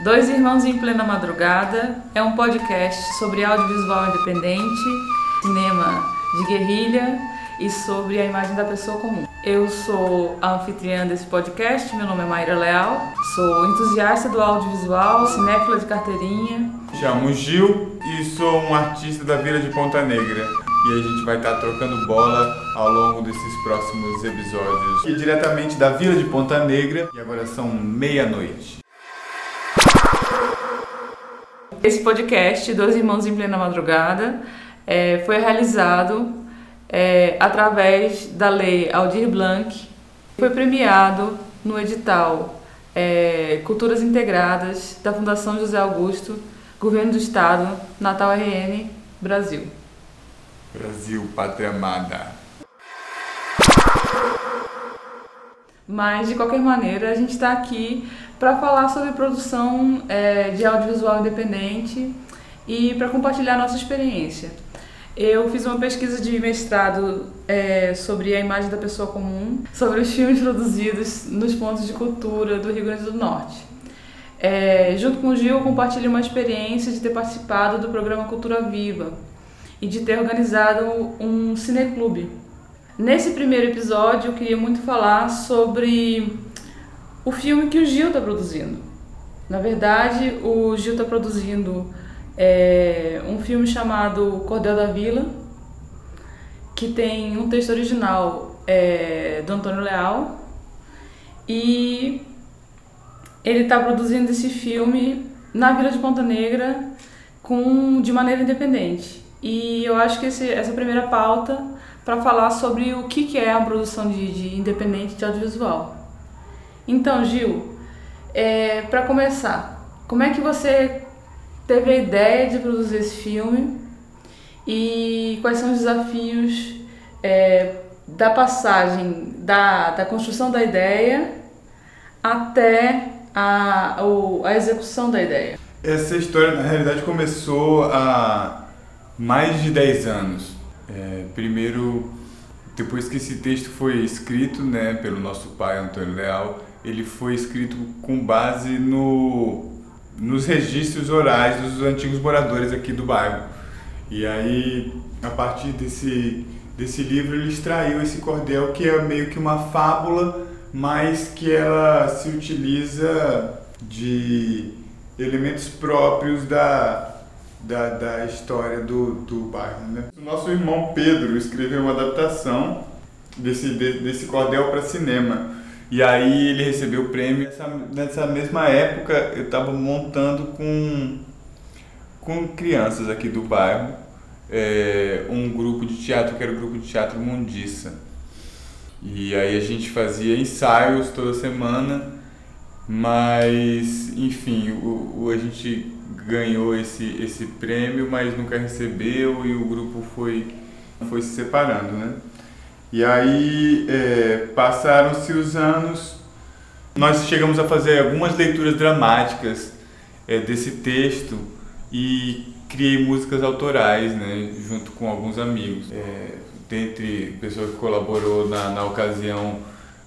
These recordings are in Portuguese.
Dois Irmãos em Plena Madrugada é um podcast sobre audiovisual independente, cinema de guerrilha e sobre a imagem da pessoa comum. Eu sou a anfitriã desse podcast, meu nome é Mayra Leal, sou entusiasta do audiovisual, cinéfila de carteirinha. Chamo Gil e sou um artista da Vila de Ponta Negra. E a gente vai estar trocando bola ao longo desses próximos episódios. E diretamente da Vila de Ponta Negra, e agora são meia-noite. Esse podcast, Dois Irmãos em Plena Madrugada, é, foi realizado é, através da Lei Aldir Blanc. Foi premiado no edital é, Culturas Integradas da Fundação José Augusto, Governo do Estado, Natal RN, Brasil. Brasil, pátria amada. Mas, de qualquer maneira, a gente está aqui para falar sobre produção é, de audiovisual independente e para compartilhar nossa experiência. Eu fiz uma pesquisa de mestrado é, sobre a imagem da pessoa comum, sobre os filmes produzidos nos pontos de cultura do Rio Grande do Norte. É, junto com o Gil, eu compartilho uma experiência de ter participado do programa Cultura Viva e de ter organizado um cineclube. Nesse primeiro episódio, eu queria muito falar sobre o filme que o Gil está produzindo. Na verdade, o Gil está produzindo é, um filme chamado Cordel da Vila, que tem um texto original é, do Antônio Leal. E ele está produzindo esse filme na Vila de Ponta Negra com, de maneira independente. E eu acho que esse, essa primeira pauta para falar sobre o que, que é a produção de, de independente de audiovisual. Então, Gil, é, para começar, como é que você teve a ideia de produzir esse filme e quais são os desafios é, da passagem da, da construção da ideia até a, a execução da ideia? Essa história, na realidade, começou há mais de 10 anos. É, primeiro, depois que esse texto foi escrito né, pelo nosso pai, Antônio Leal, ele foi escrito com base no, nos registros orais dos antigos moradores aqui do bairro. E aí, a partir desse, desse livro, ele extraiu esse cordel, que é meio que uma fábula, mas que ela se utiliza de elementos próprios da, da, da história do, do bairro. Né? O nosso irmão Pedro escreveu uma adaptação desse, desse cordel para cinema. E aí ele recebeu o prêmio. Nessa, nessa mesma época eu estava montando com, com crianças aqui do bairro é, um grupo de teatro que era o grupo de teatro Mundiça. E aí a gente fazia ensaios toda semana, mas enfim, o, o, a gente ganhou esse, esse prêmio, mas nunca recebeu e o grupo foi, foi se separando, né? E aí é, passaram-se os anos, nós chegamos a fazer algumas leituras dramáticas é, desse texto e criei músicas autorais, né, junto com alguns amigos. É, dentre pessoas que colaborou na, na ocasião,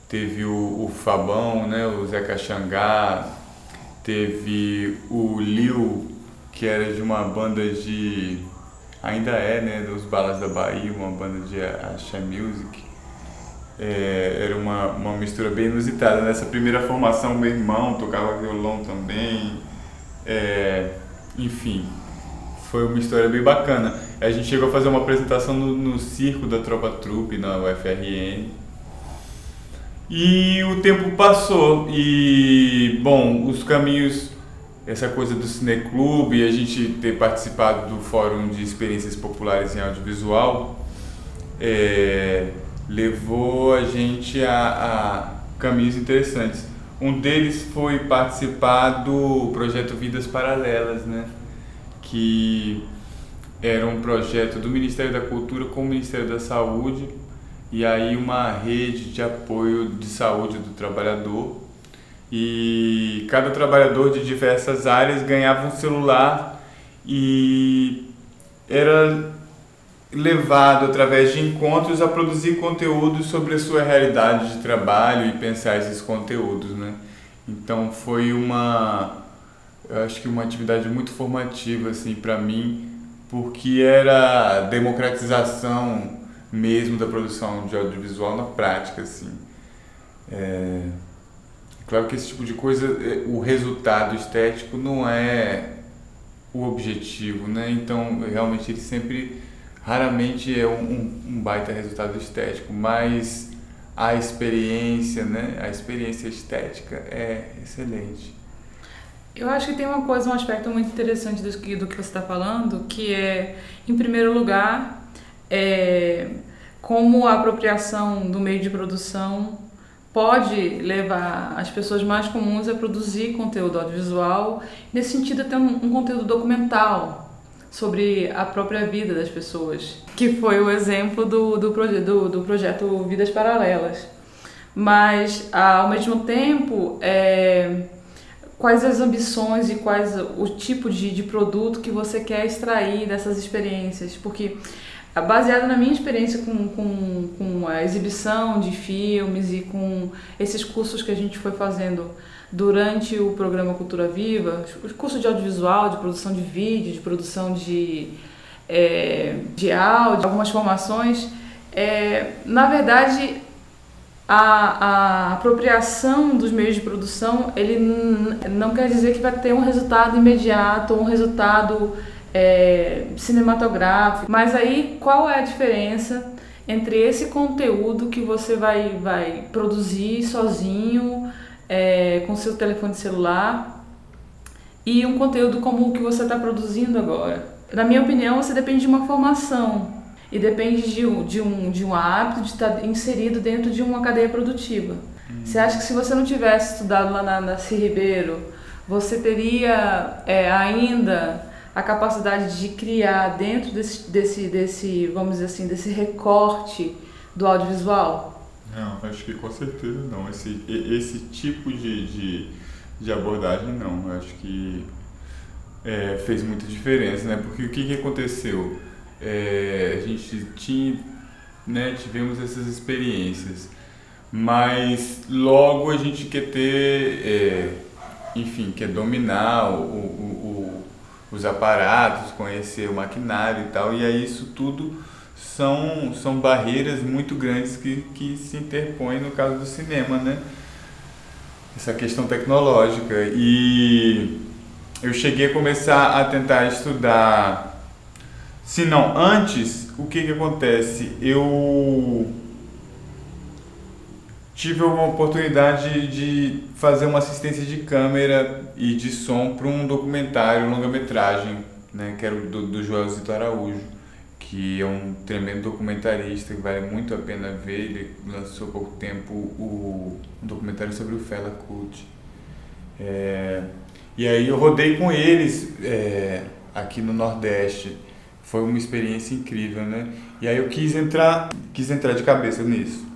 teve o, o Fabão, né, o Zé Caxangá, teve o Liu, que era de uma banda de ainda é, né, dos Balas da Bahia, uma banda de axé music. É, era uma, uma mistura bem inusitada. Nessa primeira formação, meu irmão tocava violão também. É, enfim, foi uma história bem bacana. A gente chegou a fazer uma apresentação no, no circo da Tropa Trupe, na UFRN. E o tempo passou e, bom, os caminhos essa coisa do cineclube, a gente ter participado do Fórum de Experiências Populares em Audiovisual, é, levou a gente a, a caminhos interessantes. Um deles foi participar do projeto Vidas Paralelas, né? que era um projeto do Ministério da Cultura com o Ministério da Saúde e aí uma rede de apoio de saúde do trabalhador e cada trabalhador de diversas áreas ganhava um celular e era levado através de encontros a produzir conteúdos sobre a sua realidade de trabalho e pensar esses conteúdos, né? Então foi uma eu acho que uma atividade muito formativa assim para mim, porque era democratização mesmo da produção de audiovisual na prática assim. É, claro que esse tipo de coisa, é, o resultado estético não é o objetivo, né? Então realmente ele sempre, raramente é um, um baita resultado estético, mas a experiência, né? A experiência estética é excelente. Eu acho que tem uma coisa, um aspecto muito interessante do que, do que você está falando, que é, em primeiro lugar, é, como a apropriação do meio de produção pode levar as pessoas mais comuns a produzir conteúdo audiovisual, nesse sentido, até um, um conteúdo documental sobre a própria vida das pessoas, que foi o exemplo do, do, proje do, do projeto Vidas Paralelas. Mas, ao mesmo tempo, é, quais as ambições e quais o tipo de, de produto que você quer extrair dessas experiências? Porque baseada na minha experiência com, com, com a exibição de filmes e com esses cursos que a gente foi fazendo durante o programa Cultura Viva, os cursos de audiovisual, de produção de vídeo, de produção de, é, de áudio, algumas formações, é, na verdade a, a apropriação dos meios de produção ele não quer dizer que vai ter um resultado imediato, um resultado é, cinematográfico. Mas aí qual é a diferença entre esse conteúdo que você vai, vai produzir sozinho, é, com seu telefone celular, e um conteúdo como o que você está produzindo agora? Na minha opinião, você depende de uma formação e depende de um, de um, de um hábito de estar inserido dentro de uma cadeia produtiva. Hum. Você acha que se você não tivesse estudado lá na, na C. Ribeiro, você teria é, ainda a capacidade de criar dentro desse, desse, desse, vamos dizer assim, desse recorte do audiovisual? Não, acho que com certeza não. Esse, esse tipo de, de, de abordagem não. Acho que é, fez muita diferença, né? Porque o que, que aconteceu? É, a gente tinha, né, tivemos essas experiências, mas logo a gente quer ter, é, enfim, quer dominar o, o os aparatos, conhecer o maquinário e tal, e aí isso tudo são, são barreiras muito grandes que, que se interpõem no caso do cinema, né? Essa questão tecnológica. E eu cheguei a começar a tentar estudar, se não antes, o que que acontece? Eu tive uma oportunidade de fazer uma assistência de câmera e de som para um documentário, longa-metragem, né, que era do, do Joel Zito Araújo, que é um tremendo documentarista que vale muito a pena ver. Ele lançou há pouco tempo o, um documentário sobre o Fela Kuti. É, e aí eu rodei com eles é, aqui no Nordeste. Foi uma experiência incrível, né? E aí eu quis entrar, quis entrar de cabeça nisso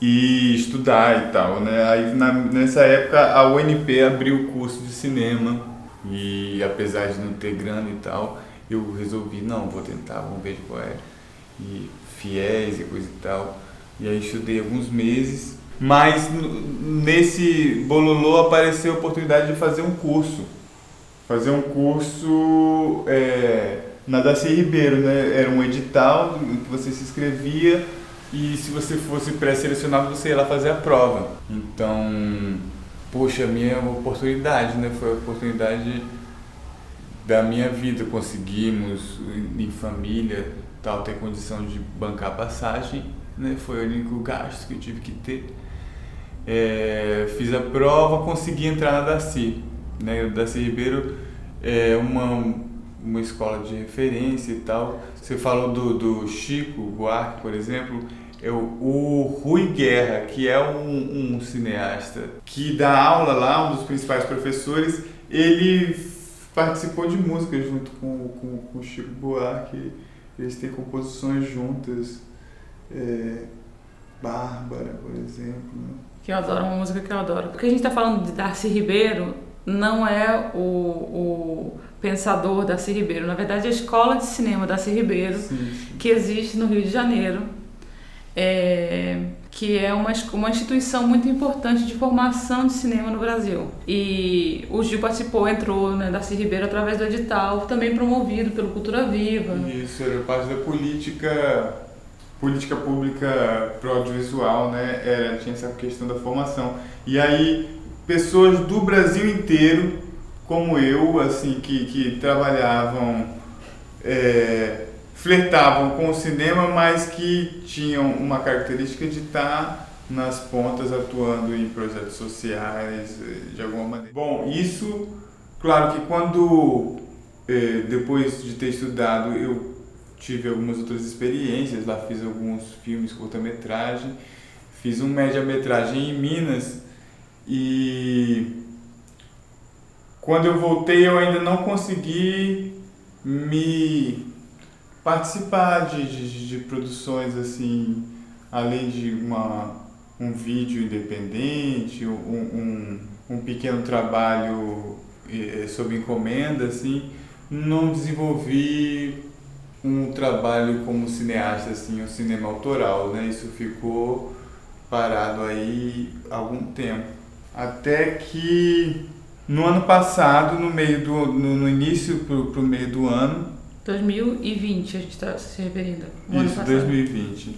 e estudar e tal, né? Aí na, nessa época a UNP abriu o curso de cinema e apesar de não ter grana e tal, eu resolvi, não, vou tentar, vamos ver qual é. E fiéis e coisa e tal. E aí estudei alguns meses, mas nesse bololô apareceu a oportunidade de fazer um curso. Fazer um curso é, na Daci Ribeiro, né? Era um edital que você se inscrevia e se você fosse pré-selecionado você ia lá fazer a prova. Então, poxa, minha oportunidade, né? Foi a oportunidade da minha vida. Conseguimos, em família, tal, ter condição de bancar a passagem, né? Foi o único gasto que eu tive que ter. É, fiz a prova, consegui entrar na DACI. Né? DACI Ribeiro é uma, uma escola de referência e tal. Você falou do, do Chico Buarque, por exemplo é o, Rui Guerra, que é um, um, cineasta que dá aula lá, um dos principais professores, ele participou de música junto com, com, com o Chico Buarque, eles têm composições juntas, é, Bárbara, por exemplo. Né? Que eu adoro, uma música que eu adoro. Porque a gente está falando de Darcy Ribeiro, não é o, o pensador Darcy Ribeiro, na verdade é a escola de cinema Darcy Ribeiro, sim, sim. que existe no Rio de Janeiro, é, que é uma, uma instituição muito importante de formação de cinema no Brasil. E o Gil participou, entrou, né, Darcy Ribeiro, através do edital, também promovido pelo Cultura Viva. Isso, era parte da política política pública pro audiovisual, né? Era, tinha essa questão da formação. E aí, pessoas do Brasil inteiro, como eu, assim, que, que trabalhavam, é, flertavam com o cinema, mas que tinham uma característica de estar nas pontas atuando em projetos sociais, eh, de alguma maneira. Bom, isso, claro que quando, é, depois de ter estudado, eu tive algumas outras experiências, lá fiz alguns filmes, curta-metragem, fiz um média-metragem em Minas e quando eu voltei eu ainda não consegui me participar de, de, de produções assim, além de uma, um vídeo independente, um, um, um pequeno trabalho sob encomenda, assim, não desenvolvi um trabalho como cineasta, assim, um cinema autoral, né? Isso ficou parado aí algum tempo. Até que no ano passado, no meio do no, no início pro, pro meio do ano, 2020 a gente está se referindo. Isso, 2020.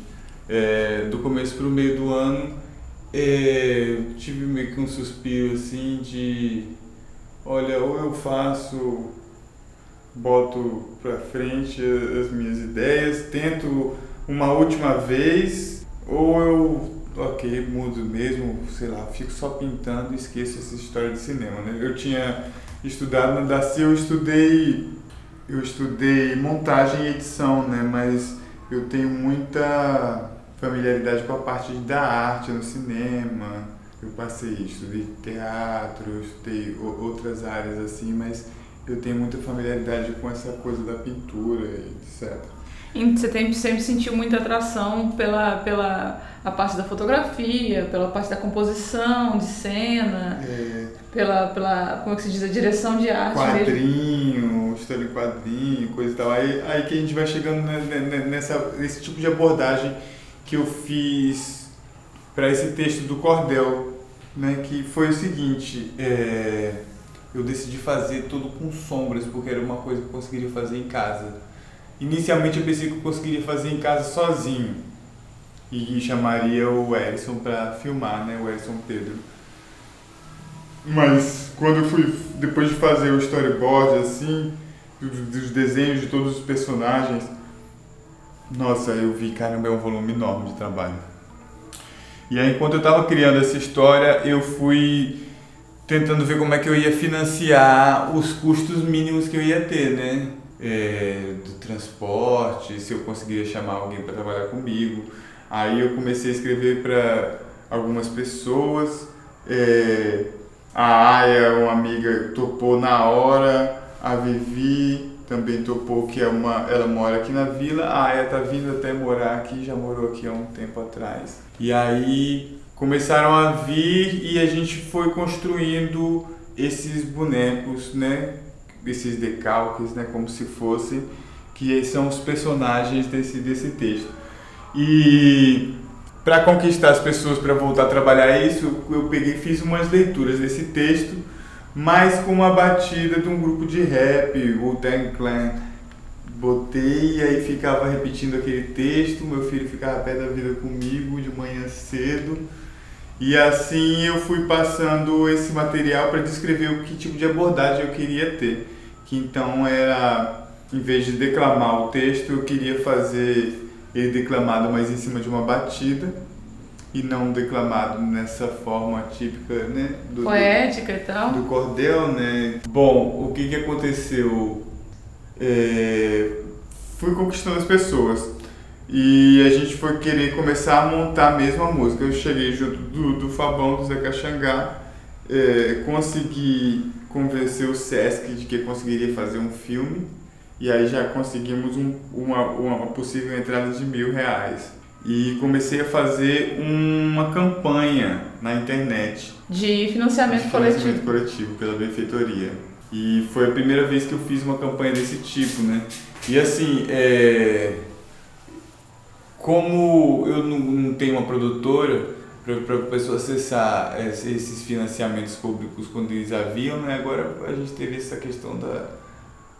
É, do começo pro meio do ano, é, tive meio que um suspiro assim de olha, ou eu faço boto para frente as minhas ideias, tento uma última vez, ou eu, ok, mudo mesmo, sei lá, fico só pintando e esqueço essa história de cinema, né? Eu tinha estudado na DACI, eu estudei, eu estudei montagem e edição, né? Mas eu tenho muita familiaridade com a parte da arte no cinema. Eu passei, estudei teatro, estudei outras áreas assim, mas eu tenho muita familiaridade com essa coisa da pintura, etc. E você tem, sempre sentiu muita atração pela, pela a parte da fotografia, pela parte da composição de cena, é, pela, pela, como é que se diz, a direção de arte Quadrinho, mesmo. História de quadrinho, coisa e tal. Aí, aí que a gente vai chegando nessa, nesse tipo de abordagem que eu fiz para esse texto do Cordel, né, que foi o seguinte... É, eu decidi fazer tudo com sombras, porque era uma coisa que eu conseguiria fazer em casa. Inicialmente eu pensei que eu conseguiria fazer em casa sozinho e chamaria o Erison para filmar, né, o Erison Pedro. Mas quando eu fui, depois de fazer o storyboard assim, dos desenhos de todos os personagens, nossa, eu vi, caramba, é um volume enorme de trabalho. E aí, enquanto eu estava criando essa história, eu fui tentando ver como é que eu ia financiar os custos mínimos que eu ia ter, né? É, do transporte, se eu conseguiria chamar alguém para trabalhar comigo. Aí eu comecei a escrever para algumas pessoas. É, a Aya, uma amiga, topou na hora. A Vivi também topou, que é uma, ela mora aqui na vila. A Aya tá vindo até morar aqui, já morou aqui há um tempo atrás. E aí começaram a vir e a gente foi construindo esses bonecos, né? Esses decalques, né? Como se fossem, que são os personagens desse, desse texto. E para conquistar as pessoas para voltar a trabalhar isso, eu peguei fiz umas leituras desse texto, mas com uma batida de um grupo de rap, o Tang Clan. Botei e aí ficava repetindo aquele texto, meu filho ficava pé da vida comigo de manhã cedo e assim eu fui passando esse material para descrever o que tipo de abordagem eu queria ter. Que então era, em vez de declamar o texto, eu queria fazer ele declamado mais em cima de uma batida e não declamado nessa forma típica, né? Do, Poética do, e tal. Do cordel, né? Bom, o que que aconteceu? É, fui conquistando as pessoas. E a gente foi querer começar a montar mesmo a música. Eu cheguei junto do, do Fabão, do Zé Caxangá, é, consegui convencer o Sesc de que conseguiria fazer um filme, e aí já conseguimos um, uma, uma possível entrada de mil reais. E comecei a fazer uma campanha na internet. De financiamento, de financiamento coletivo. coletivo pela benfeitoria. E foi a primeira vez que eu fiz uma campanha desse tipo, né? E assim, é como eu não, tenho uma produtora para a pessoa acessar esses financiamentos públicos quando eles haviam, né? agora a gente teve essa questão da,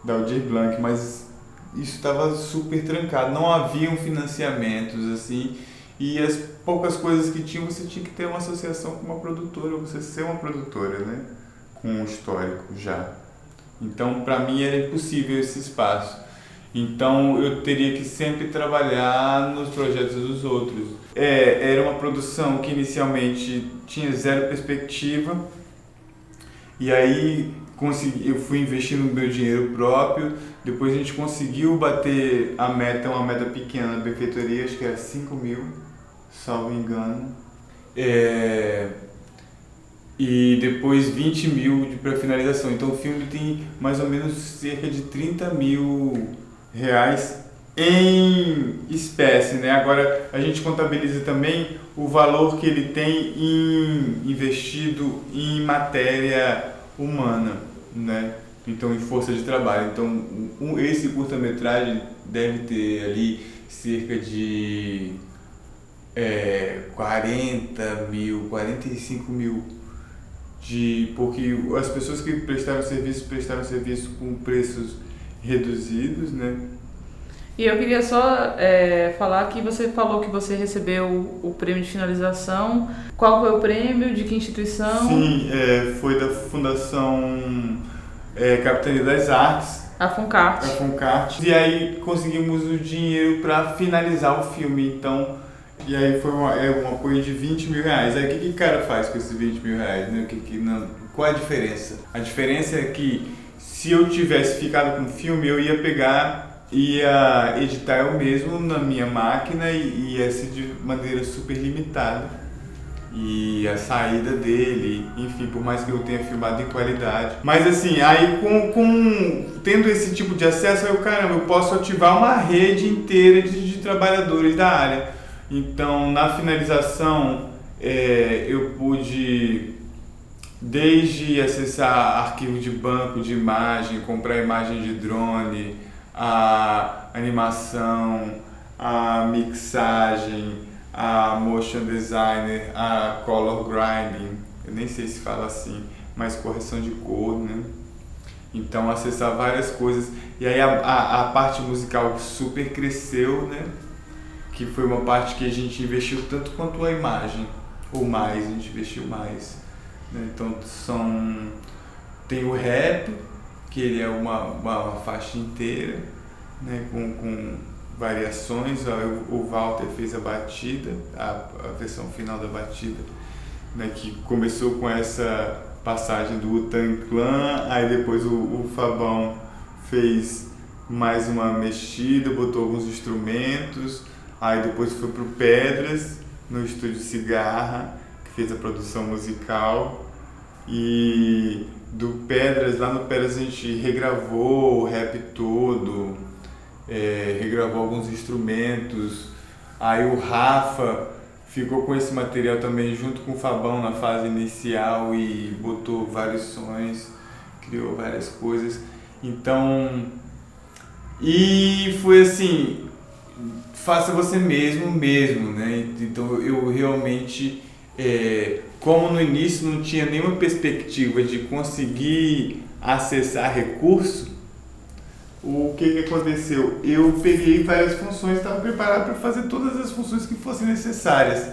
da Aldir Blanc, mas isso estava super trancado, não haviam financiamentos assim, e as poucas coisas que tinham você tinha que ter uma associação com uma produtora, você ser uma produtora, né? com um histórico já. Então, para mim era impossível esse espaço. Então eu teria que sempre trabalhar nos projetos dos outros. É, era uma produção que inicialmente tinha zero perspectiva e aí consegui, eu fui investindo meu dinheiro próprio. Depois a gente conseguiu bater a meta, uma meta pequena da benfeitoria, acho que era 5 mil, salvo engano. É, e depois 20 mil para finalização. Então o filme tem mais ou menos cerca de 30 mil reais em espécie, né? Agora a gente contabiliza também o valor que ele tem em, investido em matéria humana, né? Então em força de trabalho. Então um, esse curta-metragem deve ter ali cerca de é, 40 mil, 45 mil de porque as pessoas que prestaram serviço prestaram serviço com preços reduzidos, né? E eu queria só é, falar que você falou que você recebeu o prêmio de finalização. Qual foi o prêmio? De que instituição? Sim, é, foi da Fundação é, Capitania das Artes. A Funcart. A Funcart. E aí conseguimos o dinheiro para finalizar o filme. Então, e aí foi uma, é, um apoio de 20 mil reais. Aí o que, que o cara faz com esses 20 mil reais? Né? O que, que, não, qual a diferença? A diferença é que se eu tivesse ficado com o filme, eu ia pegar, ia editar eu mesmo na minha máquina e ia ser de maneira super limitada. E a saída dele, enfim, por mais que eu tenha filmado em qualidade. Mas assim, aí com, com tendo esse tipo de acesso, eu, caramba, eu posso ativar uma rede inteira de, de trabalhadores da área. Então, na finalização, é, eu pude desde acessar arquivo de banco de imagem, comprar imagem de drone, a animação, a mixagem, a motion designer, a color grading, eu nem sei se fala assim, mas correção de cor, né? Então acessar várias coisas e aí a, a, a parte musical super cresceu, né? Que foi uma parte que a gente investiu tanto quanto a imagem, ou mais, a gente investiu mais. Né? Então são tem o rap, que ele é uma, uma, uma faixa inteira, né? com, com variações. O Walter fez a batida, a, a versão final da batida, né? que começou com essa passagem do Utan Clan, aí depois o, o Fabão fez mais uma mexida, botou alguns instrumentos, aí depois foi pro Pedras, no estúdio Cigarra, que fez a produção musical, e do Pedras, lá no Pedras a gente regravou o rap todo, regravou alguns instrumentos. Aí o Rafa ficou com esse material também junto com o Fabão na fase inicial e botou vários sons, criou várias coisas. Então, e foi assim, faça você mesmo mesmo, né? Então eu realmente é, como no início não tinha nenhuma perspectiva de conseguir acessar recurso, o que, que aconteceu? Eu peguei várias funções, estava preparado para fazer todas as funções que fossem necessárias.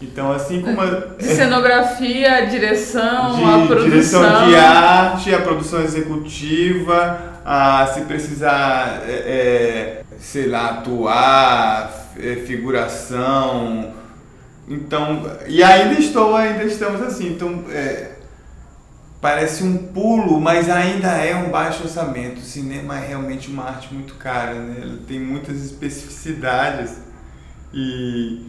Então, assim como a, de cenografia, direção, de, a produção, direção de arte, a produção executiva, a se precisar, é, é sei lá, atuar, é, figuração, então, e ainda estou, ainda estamos assim. Então, é, parece um pulo, mas ainda é um baixo orçamento. O cinema é realmente uma arte muito cara, né? Ela tem muitas especificidades. E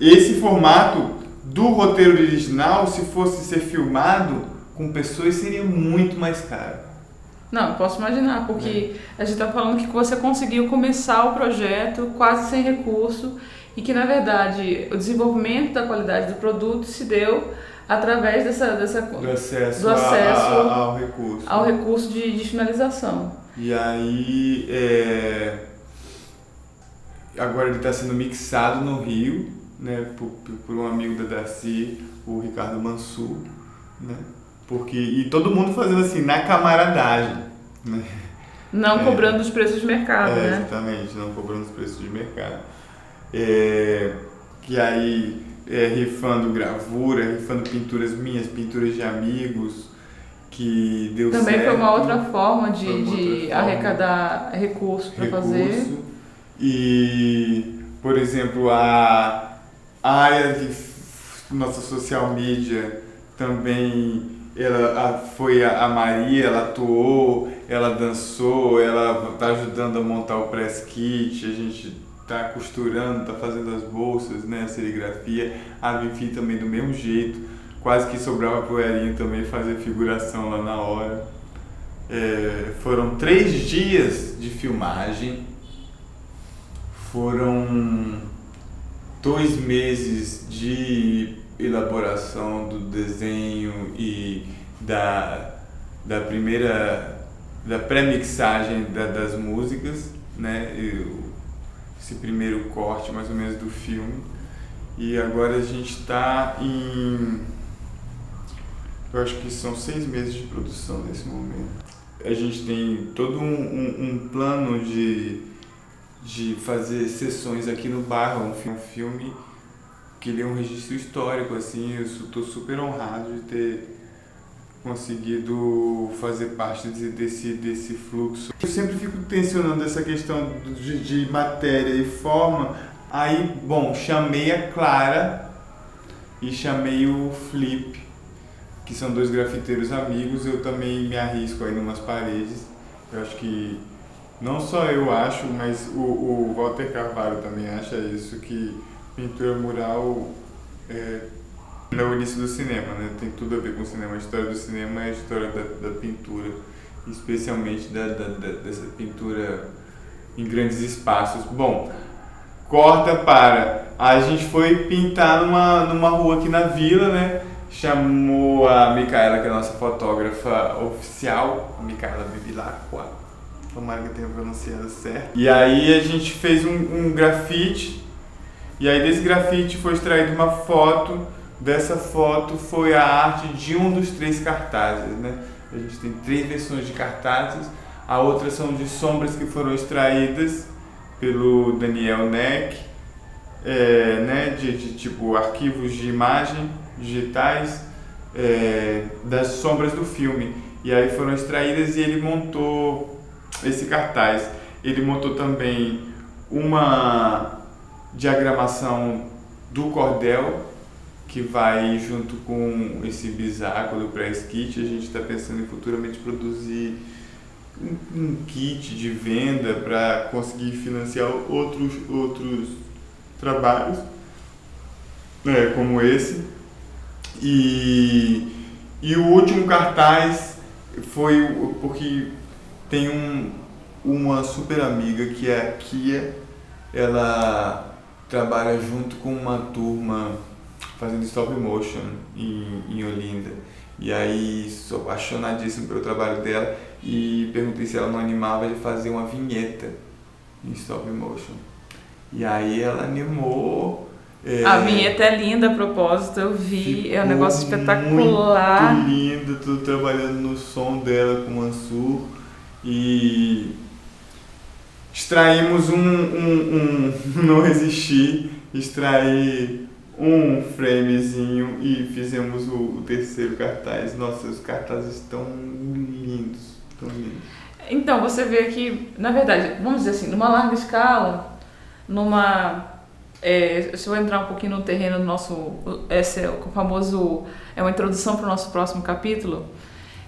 esse formato do roteiro original, se fosse ser filmado com pessoas, seria muito mais caro. Não, posso imaginar, porque é. a gente está falando que você conseguiu começar o projeto quase sem recurso e que na verdade o desenvolvimento da qualidade do produto se deu através dessa, dessa do acesso, do acesso a, a, ao recurso, ao recurso de, de finalização. E aí é, agora ele está sendo mixado no Rio, né, por, por um amigo da Darcy, o Ricardo Mansur, né? Porque, e todo mundo fazendo assim, na camaradagem. Né? Não é, cobrando os preços de mercado, é, né? Exatamente, não cobrando os preços de mercado. É, que aí, é, rifando gravura, rifando pinturas minhas, pinturas de amigos, que deu Também certo. foi uma outra forma de, uma de outra forma. arrecadar recursos para fazer. E, por exemplo, a área de nossa social media também ela a, foi a, a, Maria, ela atuou, ela dançou, ela está ajudando a montar o press kit, a gente está costurando, está fazendo as bolsas, né, a serigrafia, a Vivi também do mesmo jeito, quase que sobrava pro Erinho também fazer figuração lá na hora. É, foram três dias de filmagem, foram dois meses de elaboração do desenho e da, da primeira da pré-mixagem da, das músicas, né? Esse primeiro corte mais ou menos do filme. E agora a gente está em. Eu acho que são seis meses de produção nesse momento. A gente tem todo um, um, um plano de, de fazer sessões aqui no bairro, um filme, um filme que ele é um registro histórico, assim, eu estou super honrado de ter conseguido fazer parte desse, desse fluxo. Eu sempre fico tensionando essa questão de, de matéria e forma, aí, bom, chamei a Clara e chamei o Flip, que são dois grafiteiros amigos, eu também me arrisco aí numas paredes, eu acho que não só eu acho, mas o, o Walter Carvalho também acha isso, que pintura mural é, no início do cinema, né? Tem tudo a ver com o cinema. A história do cinema é a história da, da pintura, especialmente da, da, dessa pintura em grandes espaços. Bom, corta para. A gente foi pintar numa, numa rua aqui na vila, né? Chamou a Micaela, que é a nossa fotógrafa oficial, a Micaela Bibilacqua. Tomara que eu tenha pronunciado certo. E aí a gente fez um, um grafite e aí desse grafite foi extraída uma foto, dessa foto foi a arte de um dos três cartazes, né? A gente tem três versões de cartazes, a outra são de sombras que foram extraídas pelo Daniel Neck, é, né, de, de, tipo arquivos de imagem digitais é, das sombras do filme. E aí foram extraídas e ele montou esse cartaz. Ele montou também uma diagramação do cordel que vai junto com esse bisaco do press kit. A gente está pensando em futuramente produzir um, um kit de venda para conseguir financiar outros, outros trabalhos né, como esse. E, e o último cartaz foi porque tem um, uma super amiga que é a Kia, ela trabalha junto com uma turma fazendo stop motion em, em Olinda. E aí sou apaixonadíssimo pelo trabalho dela e perguntei se ela não animava de fazer uma vinheta em stop motion. E aí ela animou. É, a vinheta é linda a propósito, eu vi, é um negócio espetacular. Muito lindo, tudo trabalhando no som dela com o Mansur. E extraímos um, um, um não resistir, extrair um framezinho e fizemos o, o, terceiro cartaz. Nossa, os cartazes estão lindos, tão lindos. Então, você vê que, na verdade, vamos dizer assim, numa larga escala, numa... É, se eu entrar um pouquinho no terreno do nosso... Esse é o famoso... É uma introdução para o nosso próximo capítulo,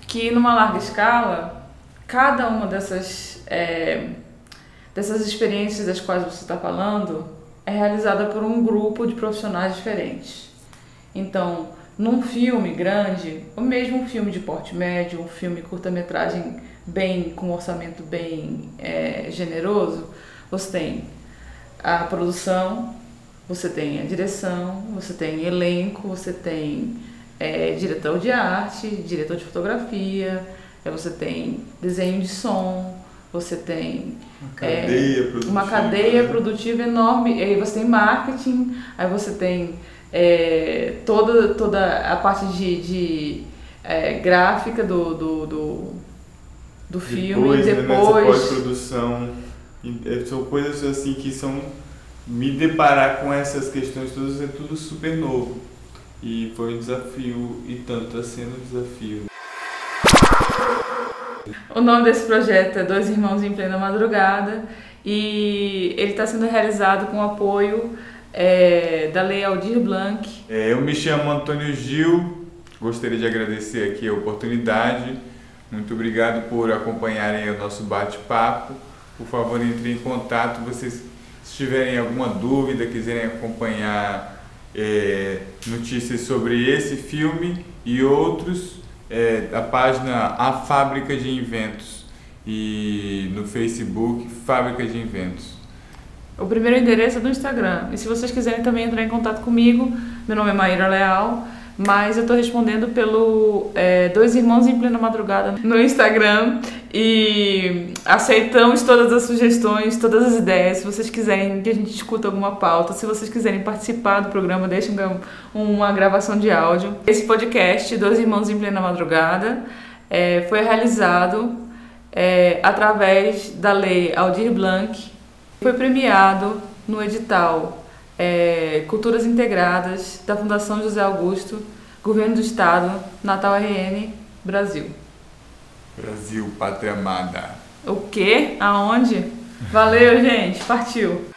que numa larga escala, cada uma dessas... É, dessas experiências das quais você está falando é realizada por um grupo de profissionais diferentes. Então, num filme grande, ou mesmo um filme de porte médio, um filme curta-metragem bem com um orçamento bem é, generoso, você tem a produção, você tem a direção, você tem elenco, você tem é, diretor de arte, diretor de fotografia, você tem desenho de som, você tem uma cadeia, é, produtiva. uma cadeia produtiva enorme, e aí você tem marketing, aí você tem é, toda, toda a parte de, de é, gráfica do, do, do, do filme, depois, depois... Né, pós-produção, é, são coisas assim que são... Me deparar com essas questões todas é tudo super novo. E foi um desafio, e tanto está sendo um desafio. O nome desse projeto é Dois Irmãos em Plena Madrugada e ele está sendo realizado com apoio é, da Lei Aldir Blanc. É, eu me chamo Antônio Gil, gostaria de agradecer aqui a oportunidade. Muito obrigado por acompanharem o nosso bate-papo. Por favor, entrem em contato. Vocês, se tiverem alguma dúvida, quiserem acompanhar é, notícias sobre esse filme e outros, é, a página A Fábrica de Inventos e no Facebook Fábrica de Inventos. O primeiro endereço é do Instagram. E se vocês quiserem também entrar em contato comigo, meu nome é Maíra Leal, mas eu estou respondendo pelo é, Dois Irmãos em Plena Madrugada no Instagram e aceitamos todas as sugestões, todas as ideias. Se vocês quiserem que a gente discuta alguma pauta, se vocês quiserem participar do programa, deixem uma gravação de áudio. Esse podcast, Dois Irmãos em Plena Madrugada, é, foi realizado é, através da lei Aldir Blanc, foi premiado no edital é, Culturas Integradas da Fundação José Augusto, Governo do Estado, Natal RN, Brasil. Brasil, pátria amada. O quê? Aonde? Valeu, gente. Partiu.